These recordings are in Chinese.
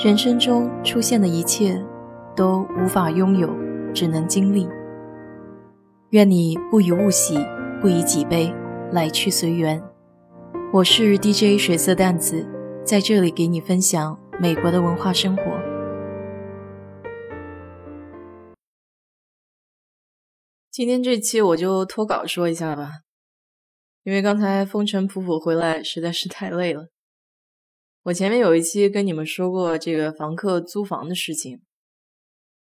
人生中出现的一切都无法拥有，只能经历。愿你不以物喜，不以己悲，来去随缘。我是 DJ 水色淡子，在这里给你分享美国的文化生活。今天这期我就脱稿说一下吧，因为刚才风尘仆仆回来，实在是太累了。我前面有一期跟你们说过这个房客租房的事情，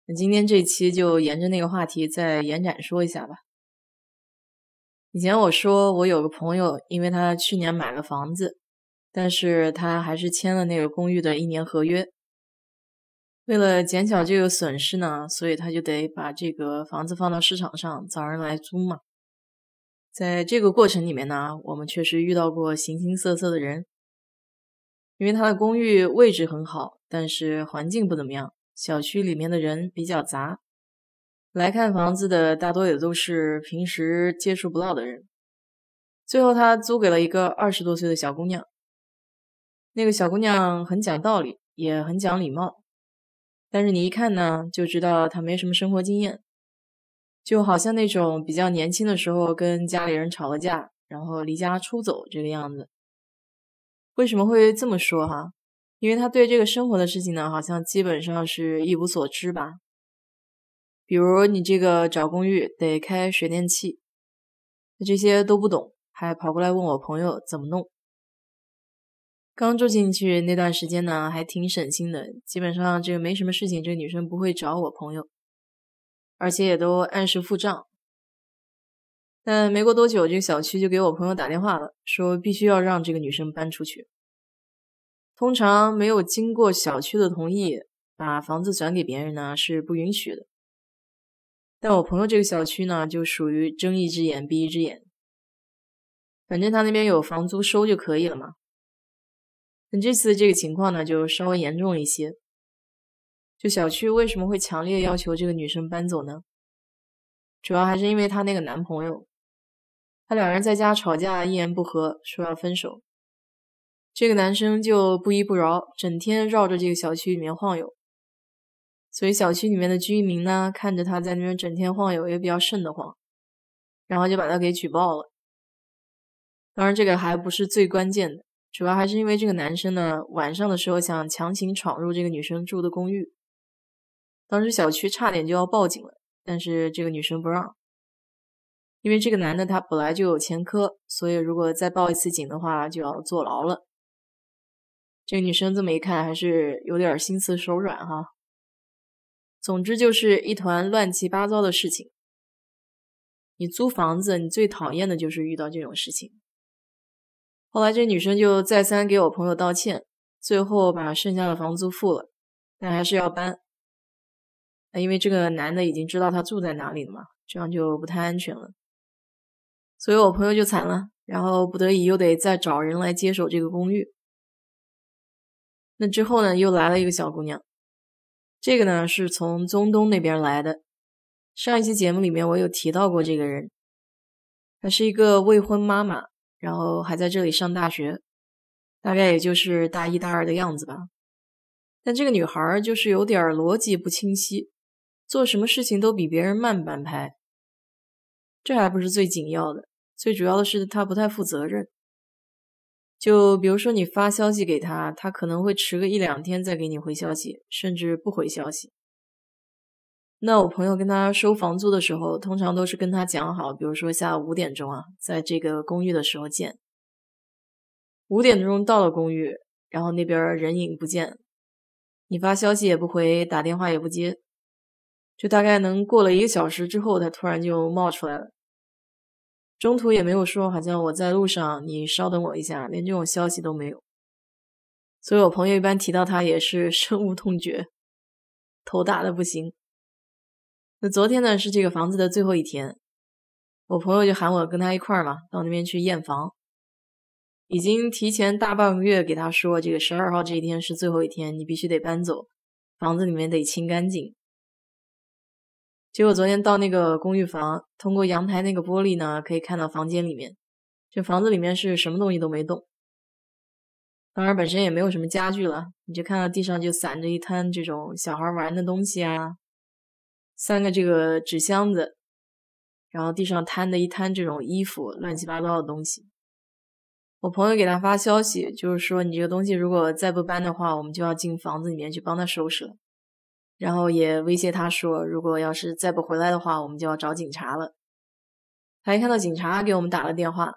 那今天这期就沿着那个话题再延展说一下吧。以前我说我有个朋友，因为他去年买了房子，但是他还是签了那个公寓的一年合约。为了减小这个损失呢，所以他就得把这个房子放到市场上找人来租嘛。在这个过程里面呢，我们确实遇到过形形色色的人。因为他的公寓位置很好，但是环境不怎么样，小区里面的人比较杂，来看房子的大多也都是平时接触不到的人。最后他租给了一个二十多岁的小姑娘，那个小姑娘很讲道理，也很讲礼貌，但是你一看呢，就知道她没什么生活经验，就好像那种比较年轻的时候跟家里人吵了架，然后离家出走这个样子。为什么会这么说哈？因为他对这个生活的事情呢，好像基本上是一无所知吧。比如你这个找公寓得开水电气，这些都不懂，还跑过来问我朋友怎么弄。刚住进去那段时间呢，还挺省心的，基本上这个没什么事情，这个女生不会找我朋友，而且也都按时付账。但没过多久，这个小区就给我朋友打电话了，说必须要让这个女生搬出去。通常没有经过小区的同意，把房子转给别人呢是不允许的。但我朋友这个小区呢，就属于睁一只眼闭一只眼，反正他那边有房租收就可以了嘛。那这次这个情况呢，就稍微严重一些。就小区为什么会强烈要求这个女生搬走呢？主要还是因为她那个男朋友。他两人在家吵架，一言不合说要分手。这个男生就不依不饶，整天绕着这个小区里面晃悠。所以小区里面的居民呢，看着他在那边整天晃悠，也比较瘆得慌，然后就把他给举报了。当然，这个还不是最关键的，主要还是因为这个男生呢，晚上的时候想强行闯入这个女生住的公寓。当时小区差点就要报警了，但是这个女生不让。因为这个男的他本来就有前科，所以如果再报一次警的话，就要坐牢了。这个女生这么一看，还是有点心慈手软哈。总之就是一团乱七八糟的事情。你租房子，你最讨厌的就是遇到这种事情。后来这女生就再三给我朋友道歉，最后把剩下的房租付了，但还是要搬。那因为这个男的已经知道她住在哪里了嘛，这样就不太安全了。所以我朋友就惨了，然后不得已又得再找人来接手这个公寓。那之后呢，又来了一个小姑娘，这个呢是从中东那边来的。上一期节目里面我有提到过这个人，她是一个未婚妈妈，然后还在这里上大学，大概也就是大一、大二的样子吧。但这个女孩就是有点逻辑不清晰，做什么事情都比别人慢半拍。这还不是最紧要的。最主要的是，他不太负责任。就比如说，你发消息给他，他可能会迟个一两天再给你回消息，甚至不回消息。那我朋友跟他收房租的时候，通常都是跟他讲好，比如说下午五点钟啊，在这个公寓的时候见。五点钟到了公寓，然后那边人影不见，你发消息也不回，打电话也不接，就大概能过了一个小时之后，他突然就冒出来了。中途也没有说，好像我在路上，你稍等我一下，连这种消息都没有。所以我朋友一般提到他也是深恶痛绝，头大的不行。那昨天呢是这个房子的最后一天，我朋友就喊我跟他一块儿嘛，到那边去验房。已经提前大半个月给他说，这个十二号这一天是最后一天，你必须得搬走，房子里面得清干净。结果昨天到那个公寓房，通过阳台那个玻璃呢，可以看到房间里面。这房子里面是什么东西都没动。当然本身也没有什么家具了，你就看到地上就散着一滩这种小孩玩的东西啊，三个这个纸箱子，然后地上摊的一摊这种衣服，乱七八糟的东西。我朋友给他发消息，就是说你这个东西如果再不搬的话，我们就要进房子里面去帮他收拾了。然后也威胁他说，如果要是再不回来的话，我们就要找警察了。他一看到警察给我们打了电话。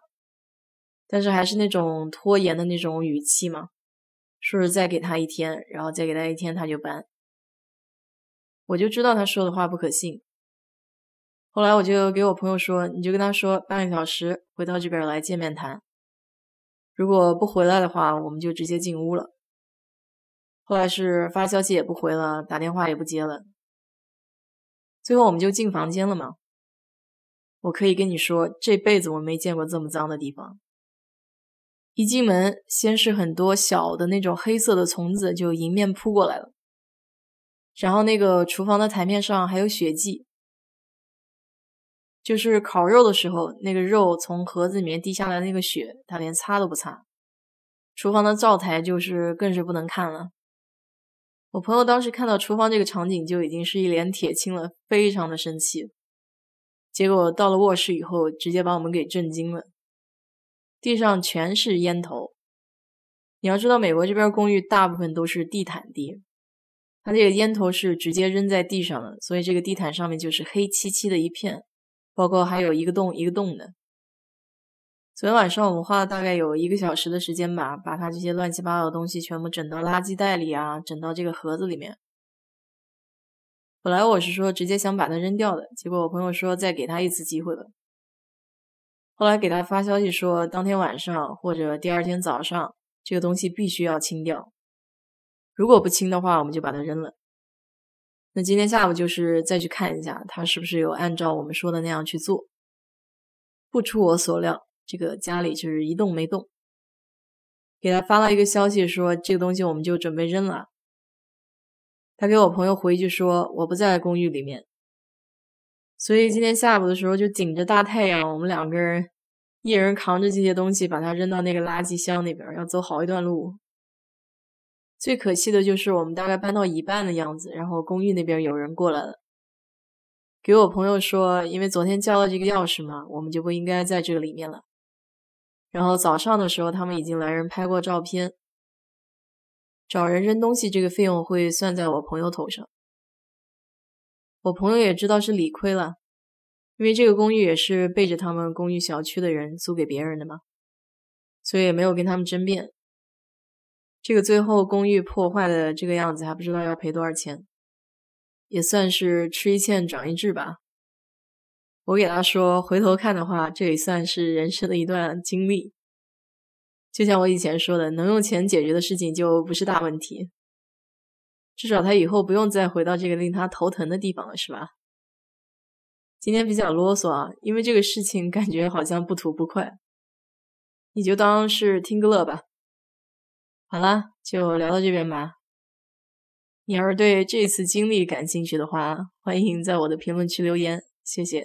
但是还是那种拖延的那种语气嘛，说是再给他一天，然后再给他一天他就搬。我就知道他说的话不可信。后来我就给我朋友说，你就跟他说半个小时回到这边来见面谈。如果不回来的话，我们就直接进屋了。后来是发消息也不回了，打电话也不接了。最后我们就进房间了嘛。我可以跟你说，这辈子我没见过这么脏的地方。一进门，先是很多小的那种黑色的虫子就迎面扑过来了，然后那个厨房的台面上还有血迹，就是烤肉的时候，那个肉从盒子里面滴下来那个血，他连擦都不擦。厨房的灶台就是更是不能看了。我朋友当时看到厨房这个场景就已经是一脸铁青了，非常的生气。结果到了卧室以后，直接把我们给震惊了。地上全是烟头。你要知道，美国这边公寓大部分都是地毯地，它这个烟头是直接扔在地上的，所以这个地毯上面就是黑漆漆的一片，包括还有一个洞一个洞的。昨天晚上我们花了大概有一个小时的时间吧，把它这些乱七八糟的东西全部整到垃圾袋里啊，整到这个盒子里面。本来我是说直接想把它扔掉的，结果我朋友说再给他一次机会了。后来给他发消息说，当天晚上或者第二天早上，这个东西必须要清掉。如果不清的话，我们就把它扔了。那今天下午就是再去看一下，他是不是有按照我们说的那样去做。不出我所料，这个家里就是一动没动。给他发了一个消息说，这个东西我们就准备扔了。他给我朋友回一句说，我不在公寓里面。所以今天下午的时候，就顶着大太阳，我们两个人一人扛着这些东西，把它扔到那个垃圾箱那边，要走好一段路。最可惜的就是我们大概搬到一半的样子，然后公寓那边有人过来了，给我朋友说，因为昨天交了这个钥匙嘛，我们就不应该在这个里面了。然后早上的时候，他们已经来人拍过照片，找人扔东西这个费用会算在我朋友头上。我朋友也知道是理亏了，因为这个公寓也是背着他们公寓小区的人租给别人的嘛，所以也没有跟他们争辩。这个最后公寓破坏的这个样子，还不知道要赔多少钱，也算是吃一堑长一智吧。我给他说，回头看的话，这也算是人生的一段经历。就像我以前说的，能用钱解决的事情就不是大问题。至少他以后不用再回到这个令他头疼的地方了，是吧？今天比较啰嗦啊，因为这个事情感觉好像不吐不快，你就当是听个乐吧。好了，就聊到这边吧。你要是对这次经历感兴趣的话，欢迎在我的评论区留言，谢谢。